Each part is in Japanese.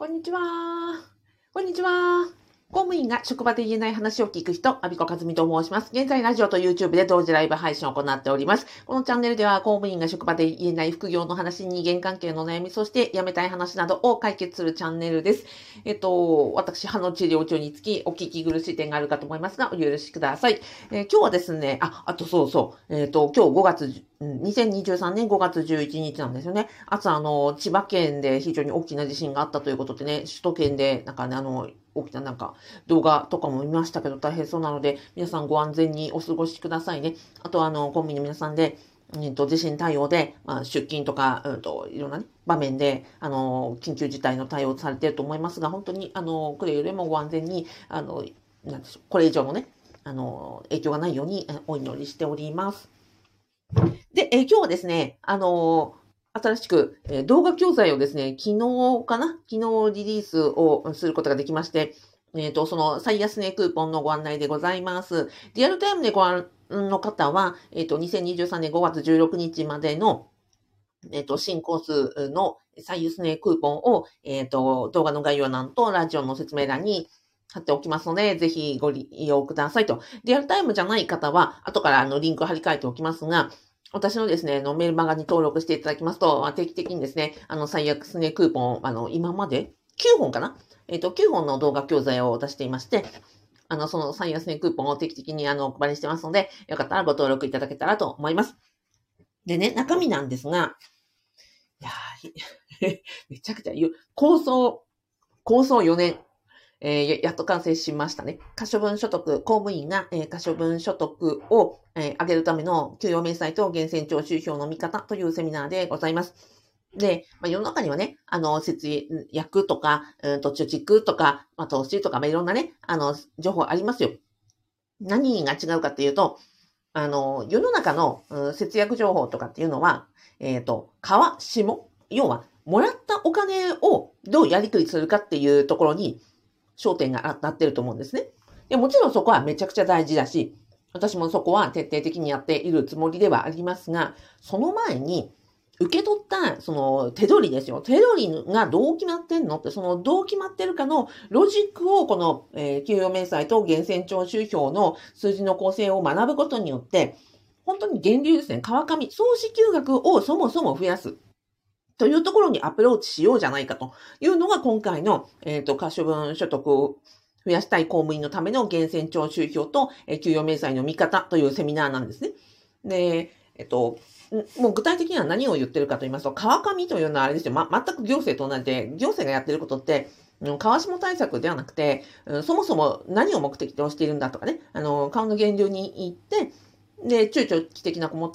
こんにちは。こんにちは。公務員が職場で言えない話を聞く人、アビコカズミと申します。現在ラジオと YouTube で同時ライブ配信を行っております。このチャンネルでは公務員が職場で言えない副業の話、人間関係の悩み、そして辞めたい話などを解決するチャンネルです。えっと、私、歯の治療中につきお聞き苦しい点があるかと思いますが、お許しください。えー、今日はですね、あ、あとそうそう、えっと、今日5月2023年5月11日なんですよね。朝、あの、千葉県で非常に大きな地震があったということでね、首都圏で、なんかね、あの、大きななんか動画とかも見ましたけど大変そうなので、皆さんご安全にお過ごしくださいね。あと、あの、コンビニの皆さんで、えっと、地震対応で、まあ、出勤とか、うんと、いろんな、ね、場面で、あの、緊急事態の対応されていると思いますが、本当に、あの、くれぐれもご安全に、あの、なんでしょう、これ以上のね、あの、影響がないようにお祈りしております。で、えー、今日はですね、あのー、新しく、えー、動画教材をですね、昨日かな？昨日リリースをすることができまして、えっ、と、その最安値クーポンのご案内でございます。リアルタイムでご案の方は、えっ、と、2023年5月16日までの、えっ、と、新コースの最安値クーポンを、えっ、と、動画の概要欄とラジオの説明欄に貼っておきますので、ぜひご利用くださいと。リアルタイムじゃない方は、後からあのリンク貼り替えておきますが、私のですね、のメールマガに登録していただきますと、定期的にですね、あの、最悪すねクーポン、あの、今まで9本かな？えっ、ー、と、9本の動画教材を出していまして、あの、その最安値クーポンを定期的にあの、お配りしてますので、よかったらご登録いただけたらと思います。でね、中身なんですが、いやー、めちゃくちゃ言う。構想、構想4年。えー、やっと完成しましたね。可処分所得、公務員が、えー、可処分所得を、えー、上げるための給与明細と源泉徴収票の見方というセミナーでございます。で、まあ、世の中にはね、あの、節約とか、うんと、貯蓄とか、まあ、投資とか、まあ、いろんなね、あの、情報ありますよ。何が違うかっていうと、あの、世の中の、うん、節約情報とかっていうのは、えっ、ー、と、川、下、要は、もらったお金をどうやりくりするかっていうところに、焦点が当たってると思うんですね。でもちろんそこはめちゃくちゃ大事だし、私もそこは徹底的にやっているつもりではありますが、その前に、受け取った、その手取りですよ。手取りがどう決まってんのって、そのどう決まってるかのロジックをこの、えー、給与明細と源泉徴収票の数字の構成を学ぶことによって、本当に源流ですね。川上、総支給額をそもそも増やす。というところにアプローチしようじゃないかというのが今回の、えっ、ー、と、可処分所得を増やしたい公務員のための源泉徴収票と、えー、給与明細の見方というセミナーなんですね。で、えっ、ー、と、もう具体的には何を言ってるかと言いますと、川上というのはあれですよ。ま、全く行政と同じで、行政がやってることって、川下対策ではなくて、そもそも何を目的としているんだとかね、あの、川の源流に行って、で、中長期的な根本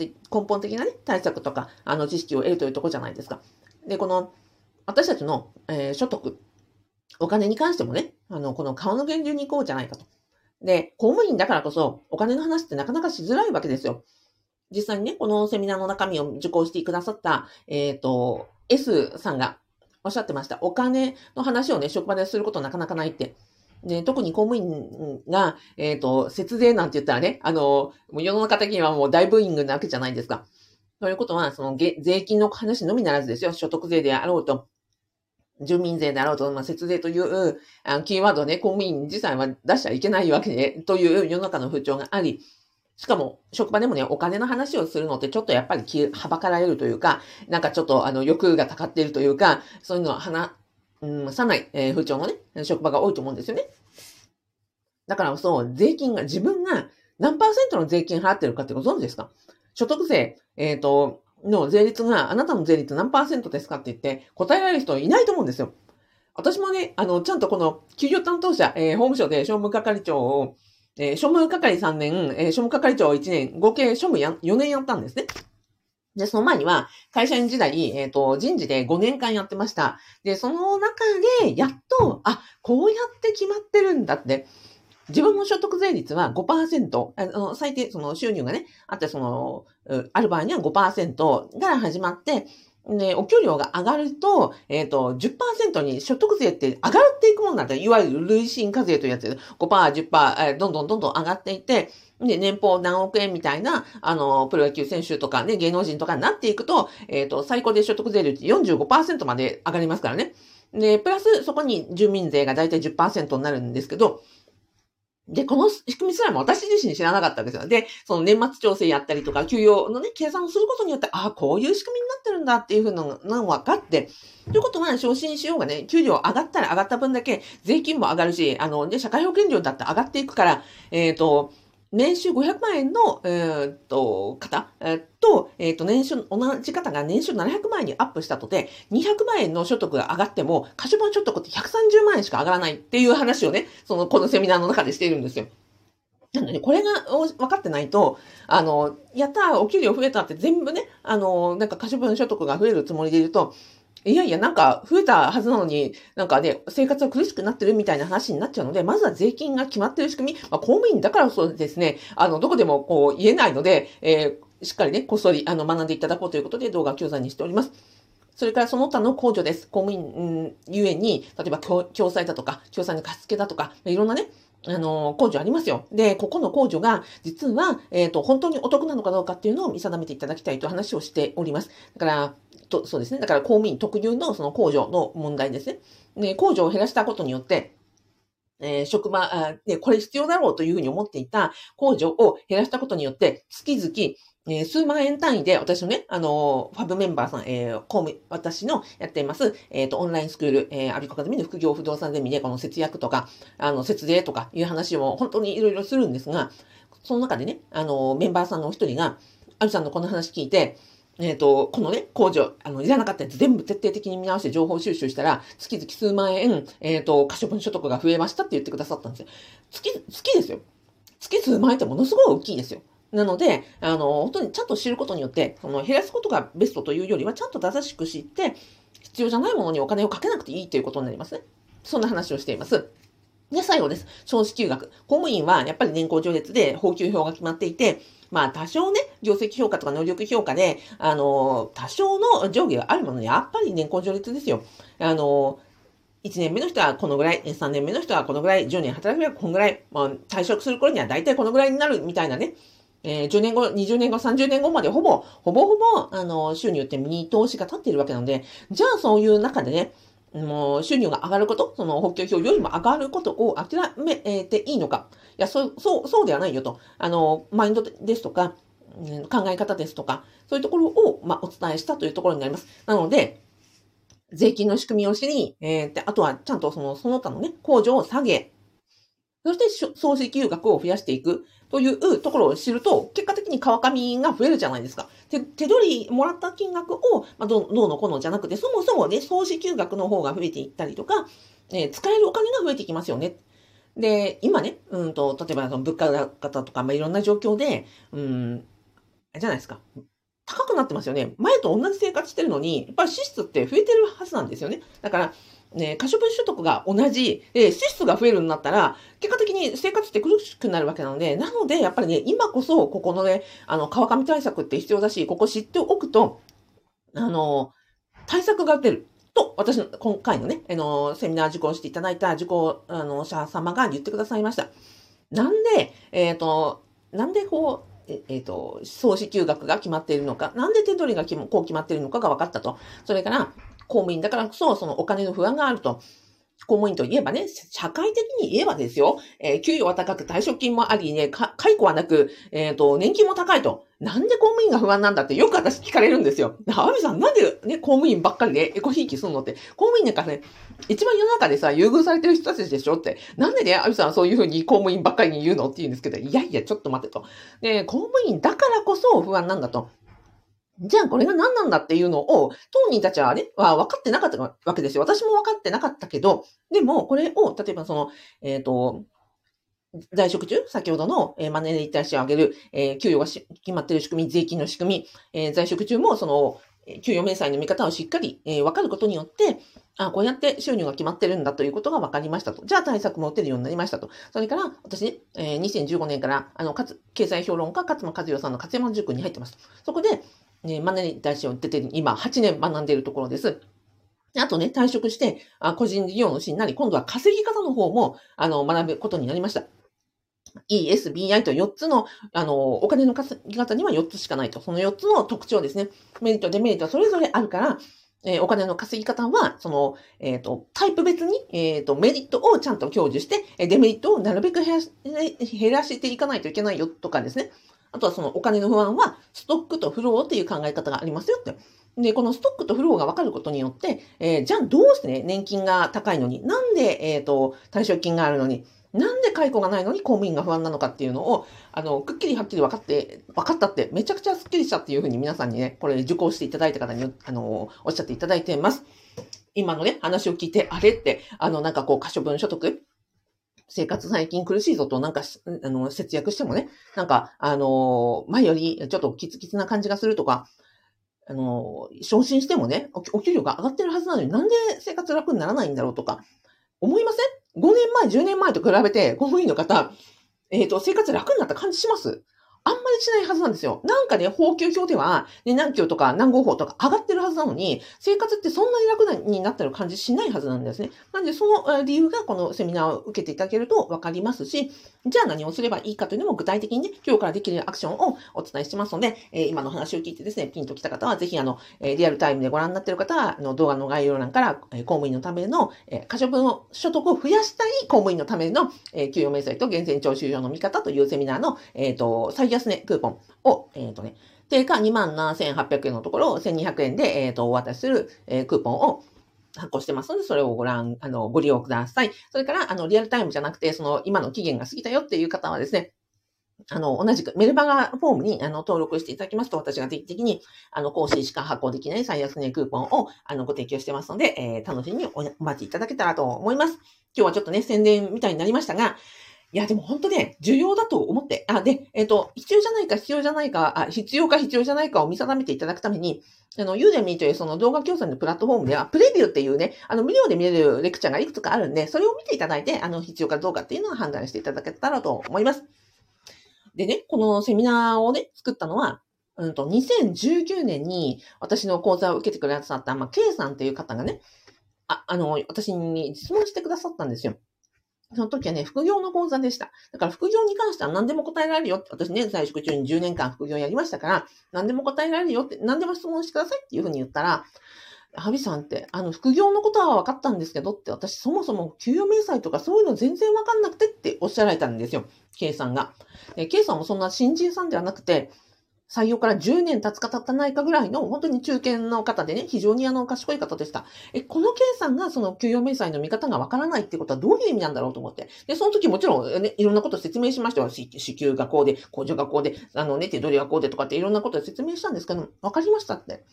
的なね、対策とか、あの、知識を得るというところじゃないですか。で、この、私たちの、えー、所得、お金に関してもね、あの、この顔の源流に行こうじゃないかと。で、公務員だからこそ、お金の話ってなかなかしづらいわけですよ。実際にね、このセミナーの中身を受講してくださった、えっ、ー、と、S さんがおっしゃってました。お金の話をね、職場ですることなかなかないって。で、特に公務員が、えっ、ー、と、節税なんて言ったらね、あの、もう世の中的にはもう大ブーイングなわけじゃないですか。ということは、その税金の話のみならずですよ。所得税であろうと、住民税であろうと、まあ、節税というあのキーワードをね、公務員自体は出しちゃいけないわけで、という世の中の風潮があり、しかも、職場でもね、お金の話をするのってちょっとやっぱりはばかられるというか、なんかちょっとあの欲がたかっているというか、そういうのは、うん、さない、えー、風潮のね、職場が多いと思うんですよね。だからそう、税金が、自分が何パーセントの税金払ってるかってご存知ですか？所得税、えっ、ー、と、の税率が、あなたの税率何パーセントですかって言って答えられる人いないと思うんですよ。私もね、あの、ちゃんとこの、給与担当者、えー、法務省で商務係長を、えー、庶務係3年、えー、庶務係長1年、合計庶務や4年やったんですね。で、その前には、会社員時代、えっ、ー、と、人事で5年間やってました。で、その中で、やっと、あ、こうやって決まってるんだって。自分の所得税率は5%、あの、最低、その収入がね、あって、その、ある場合には5%から始まって、で、お給料が上がると、えっ、ー、と、10%に所得税って上がっていくもんなんだ。いわゆる累進課税というやつで、5%、10%、えー、どんどんどんどん上がっていて、で、年俸何億円みたいな、あの、プロ野球選手とかね、芸能人とかになっていくと、えっ、ー、と、最高で所得税率45%まで上がりますからね。で、プラスそこに住民税がだいたい10%になるんですけど、で、この仕組みすらも私自身知らなかったんですよ。で、その年末調整やったりとか、給与のね、計算をすることによって、ああ、こういう仕組みだっていうふうなのが分かって、ということは、昇進しようがね、給料上がったら上がった分だけ税金も上がるし、あの、で、社会保険料だって上がっていくから、えっ、ー、と、年収500万円の、えー、っと、方、えー、と、えー、っと、年収、同じ方が年収700万円にアップしたとて、200万円の所得が上がっても、可処分所得って130万円しか上がらないっていう話をね、その、このセミナーの中でしているんですよ。なので、これが分かってないと、あの、やった、お給料増えたって全部ね、あの、なんか可処分所得が増えるつもりでいると、いやいや、なんか増えたはずなのに、なんかね、生活が苦しくなってるみたいな話になっちゃうので、まずは税金が決まってる仕組み、まあ、公務員だからそうですね、あの、どこでもこう言えないので、えー、しっかりね、こっそり、あの、学んでいただこうということで動画教材にしております。それからその他の控除です。公務員、うん、ゆえに、例えば共済だとか、共済の貸付だとか、いろんなね、あの、控除ありますよ。で、ここの控除が、実は、えっ、ー、と、本当にお得なのかどうかっていうのを見定めていただきたいという話をしております。だから、と、そうですね。だから公務員特有のその控除の問題ですね。で、控除を減らしたことによって、えー、職場あで、これ必要だろうというふうに思っていた控除を減らしたことによって、月々、えー、数万円単位で、私のね、あのー、ファブメンバーさん、えー、公務、私のやっています、えっ、と、オンラインスクール、えー、アビコカデミの副業不動産ゼミで、この節約とか、あの、節税とかいう話を本当にいろいろするんですが、その中でね、あの、メンバーさんのお一人が、アビさんのこの話聞いて、えっ、と、このね、工場、あの、いらなかったやつ全部徹底的に見直して情報収集したら、月々数万円、えっ、と、可処分所得が増えましたって言ってくださったんですよ。月、月ですよ。月数万円ってものすごい大きいですよ。なので、あの、本当にちゃんと知ることによって、その減らすことがベストというよりは、ちゃんと正しく知って、必要じゃないものにお金をかけなくていいということになりますね。そんな話をしています。で、最後です。少子休学。公務員はやっぱり年功序列で法給表が決まっていて、まあ多少ね、業績評価とか能力評価で、あの、多少の上下があるものに、やっぱり年功序列ですよ。あの、1年目の人はこのぐらい、3年目の人はこのぐらい、10年働くればこのぐらい、まあ、退職する頃には大体このぐらいになるみたいなね、えー、10年後、20年後、30年後までほぼ、ほぼほぼ、あの、収入って見通しが立っているわけなので、じゃあそういう中でね、もう収入が上がること、その補給表よりも上がることを諦めていいのか。いや、そう、そう、そうではないよと。あの、マインドですとか、考え方ですとか、そういうところを、まあ、お伝えしたというところになります。なので、税金の仕組みを知り、えー、で、あとはちゃんとその、その他のね、控除を下げ、そして総支給額を増やしていくというところを知ると、結果的に川上が増えるじゃないですか。手手取りもらった金額を、まあ、どうのこのじゃなくて、そもそもね、総支給額の方が増えていったりとか、えー、使えるお金が増えていきますよね。で、今ね、うんと、例えばその物価高とか、まあ、いろんな状況で、うん、じゃないですか。高くなってますよね。前と同じ生活してるのに、やっぱり支出って増えてるはずなんですよね。だから、ね、可処分所得が同じ、え支出が増えるんだったら、結果的に生活って苦しくなるわけなので、なので、やっぱりね、今こそ、ここのね、あの、川上対策って必要だし、ここ知っておくと、あの、対策が出る。と、私の、今回のね、あの、セミナー受講していただいた受講、あの、者様が言ってくださいました。なんで、えっ、ー、と、なんでこう、えっ、ー、と、総支給額が決まっているのか、なんで手取りがこう決まっているのかが分かったと。それから、公務員だからこそ、そのお金の不安があると。公務員といえばね、社会的に言えばですよ、えー、給与は高く退職金もありね、解雇はなく、えっ、ー、と、年金も高いと。なんで公務員が不安なんだってよく私聞かれるんですよ。アミさん、なんでね、公務員ばっかりでエコひいきするのって、公務員なんかね、一番世の中でさ、優遇されてる人たちでしょって、なんでね、アミさんはそういうふうに公務員ばっかりに言うのって言うんですけど、いやいや、ちょっと待ってと。で、公務員だからこそ不安なんだと。じゃあこれが何なんだっていうのを、当人たちはね、は分かってなかったわけですよ。私も分かってなかったけど、でもこれを、例えばその、えっ、ー、と、在職中、先ほどの、えー、マネーリテラシーを上げる、えー、給与が決まっている仕組み、税金の仕組み、えー、在職中もその、給与明細の見方をしっかり、えー、分かることによって、あ、こうやって収入が決まってるんだということが分かりましたと。じゃあ対策も打てるようになりましたと。それから、私、えー、2015年から、あの、かつ、経済評論家、勝間和代さんの勝山塾に入ってます。そこで、ね、マネに対して出て今、8年学んでいるところです。あとね、退職して、あ個人事業主になり、今度は稼ぎ方の方も、あの、学ぶことになりました。ESBI と4つの、あの、お金の稼ぎ方には4つしかないと。その4つの特徴ですね。メリット、デメリットはそれぞれあるから、えー、お金の稼ぎ方は、その、えっ、ー、と、タイプ別に、えっ、ー、と、メリットをちゃんと享受して、デメリットをなるべく減らしていかないといけないよとかですね。あとはそのお金の不安は、ストックとフローっていう考え方がありますよって。で、このストックとフローが分かることによって、えー、じゃあどうしてね、年金が高いのに、なんで、えっ、ー、と、退職金があるのに、なんで解雇がないのに公務員が不安なのかっていうのを、あの、くっきりはっきり分かって、分かったって、めちゃくちゃスッキリしたっていうふうに皆さんにね、これ受講していただいた方に、あの、おっしゃっていただいてます。今のね、話を聞いて、あれって、あの、なんかこう、可処分所得生活最近苦しいぞと、なんか、あの、節約してもね、なんか、あの、前よりちょっとキツキツな感じがするとか、あの、昇進してもね、お給料が上がってるはずなのになんで生活楽にならないんだろうとか、思いません ?5 年前、10年前と比べて、公務員の方、えっ、ー、と、生活楽になった感じします？あんまりしないはずなんですよ。なんかね、法給表では、ね、何級とか何号法とか上がってるはずなのに、生活ってそんなに楽になってる感じしないはずなんですね。なんで、その理由がこのセミナーを受けていただけるとわかりますし、じゃあ何をすればいいかというのも具体的にね、今日からできるアクションをお伝えしますので、えー、今の話を聞いてですね、ピンときた方は、ぜひあの、リアルタイムでご覧になっている方は、あの動画の概要欄から、公務員のための、え可処分所得を増やしたい公務員のための、え給与明細と源泉徴収上の見方というセミナーの、えっ、ー、と、最安値クーポンを、えっ、ー、とね、定価27,800円のところを1200円で、えっ、ー、と、お渡しする、えー、クーポンを発行してますので、それをご覧、あの、ご利用ください。それから、あの、リアルタイムじゃなくて、その、今の期限が過ぎたよっていう方はですね、あの、同じくメルマガフォームにあの登録していただきますと、私が定期的に、あの、更新しか発行できない最安値クーポンを、あの、ご提供してますので、えー、楽しみにお待ちいただけたらと思います。今日はちょっとね、宣伝みたいになりましたが、いや、でも本当ね、重要だと思って、あ、で、えっ、ー、と、必要じゃないか必要じゃないか、あ、必要か必要じゃないかを見定めていただくために、あの、ユーデミーというその動画教材のプラットフォームでは、プレビューっていうね、あの、無料で見れるレクチャーがいくつかあるんで、それを見ていただいて、あの、必要かどうかっていうのを判断していただけたらと思います。でね、このセミナーをね、作ったのは、うんと、2019年に私の講座を受けてくださった、まあ、K さんっていう方がね、あ、あの、私に質問してくださったんですよ。その時はね、副業の講座でした。だから副業に関しては何でも答えられるよって、私ね、在職中に10年間副業やりましたから、何でも答えられるよって、何でも質問してくださいっていうふうに言ったら、ハビさんって、あの、副業のことは分かったんですけどって、私そもそも給与明細とかそういうの全然分かんなくてっておっしゃられたんですよ。K さんが。K さんもそんな新人さんではなくて、採用から10年経つか経ったないかぐらいの、本当に中堅の方でね、非常にあの、賢い方でした。え、この K さんがその給与明細の見方がわからないってことはどういう意味なんだろうと思って。で、その時もちろん、ね、いろんなこと説明しましたよ。支給がこうで、控除がこうで、あのね、手取りがこうでとかっていろんなことで説明したんですけど、わかりましたって。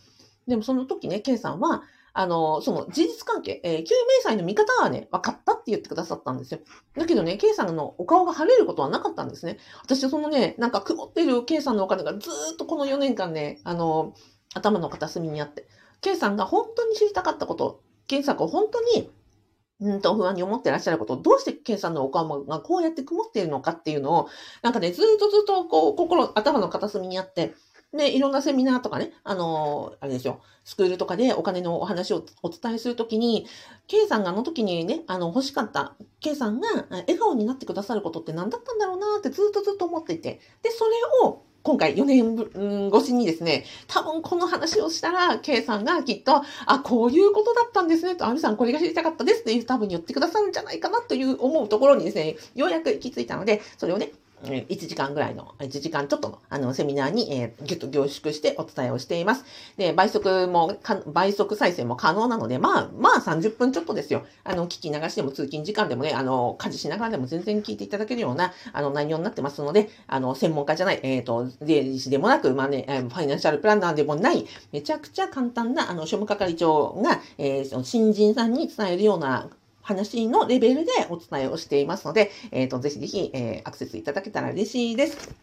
でもその時ね、K さんは、あの、その事実関係、えー、救命祭の見方はね、分かったって言ってくださったんですよ。だけどね、K さんのお顔が晴れることはなかったんですね。私そのね、なんか曇っている K さんのお金がずっとこの4年間ね、あの、頭の片隅にあって、K さんが本当に知りたかったこと、K さんが本当にうんと不安に思ってらっしゃること、どうして K さんのお顔がこうやって曇っているのかっていうのを、なんかね、ずっとずっとこう、心、頭の片隅にあって、で、いろんなセミナーとかね、あのあれですよ、スクールとかでお金のお話をお伝えするときに、K さんがあの時にね、あの、欲しかった、K さんが笑顔になってくださることって何だったんだろうなってずっとずっと思っていて、で、それを今回4年越しにですね、多分この話をしたら、K さんがきっと、あ、こういうことだったんですねと、アミさんこれが知りたかったですっていう多分言ってくださるんじゃないかなという思うところにですね、ようやく行き着いたので、それをね、1時間ぐらいの、1時間ちょっとの、あの、セミナーに、えー、ぎゅっと凝縮してお伝えをしています。で、倍速も、倍速再生も可能なので、まあ、まあ30分ちょっとですよ。あの、聞き流しても通勤時間でもね、あの、家事しながらでも全然聞いていただけるような、あの、内容になってますので、あの、専門家じゃない、えっ、ー、と、税理士でもなく、まあね、ファイナンシャルプランナーでもない、めちゃくちゃ簡単な、あの、庶務係長が、えー、その新人さんに伝えるような話のレベルでお伝えをしていますので、えっ、ー、と、ぜひぜひ、えー、アクセスいただけたら嬉しいです。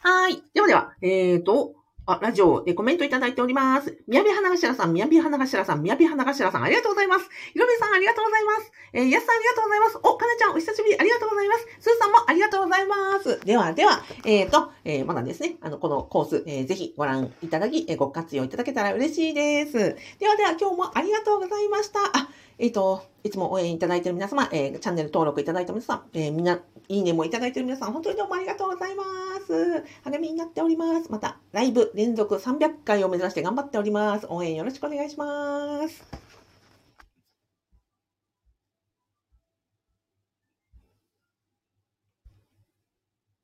はい。ではでは、えっ、ー、と、あ、ラジオでコメントいただいております。宮部花頭さん、宮部花頭さん、宮部花頭さん、ありがとうございます。ひろめさん、ありがとうございます。えー、やすさん、ありがとうございます。お、かなちゃん、お久しぶり、ありがとうございます。すーさんもありがとうございます。では、では、えっ、ー、と、えー、まだですね、あの、このコース、えー、ぜひご覧いただき、え、ご活用いただけたら嬉しいです。ではでは、今日もありがとうございました。あ、えっ、と、いつも応援いただいている皆様、えー、チャンネル登録いただいた皆様、えー、みな、いいねもいただいている皆さん、本当にどうもありがとうございます。励みになっております。また、ライブ連続300回を目指して頑張っております。応援よろしくお願いします。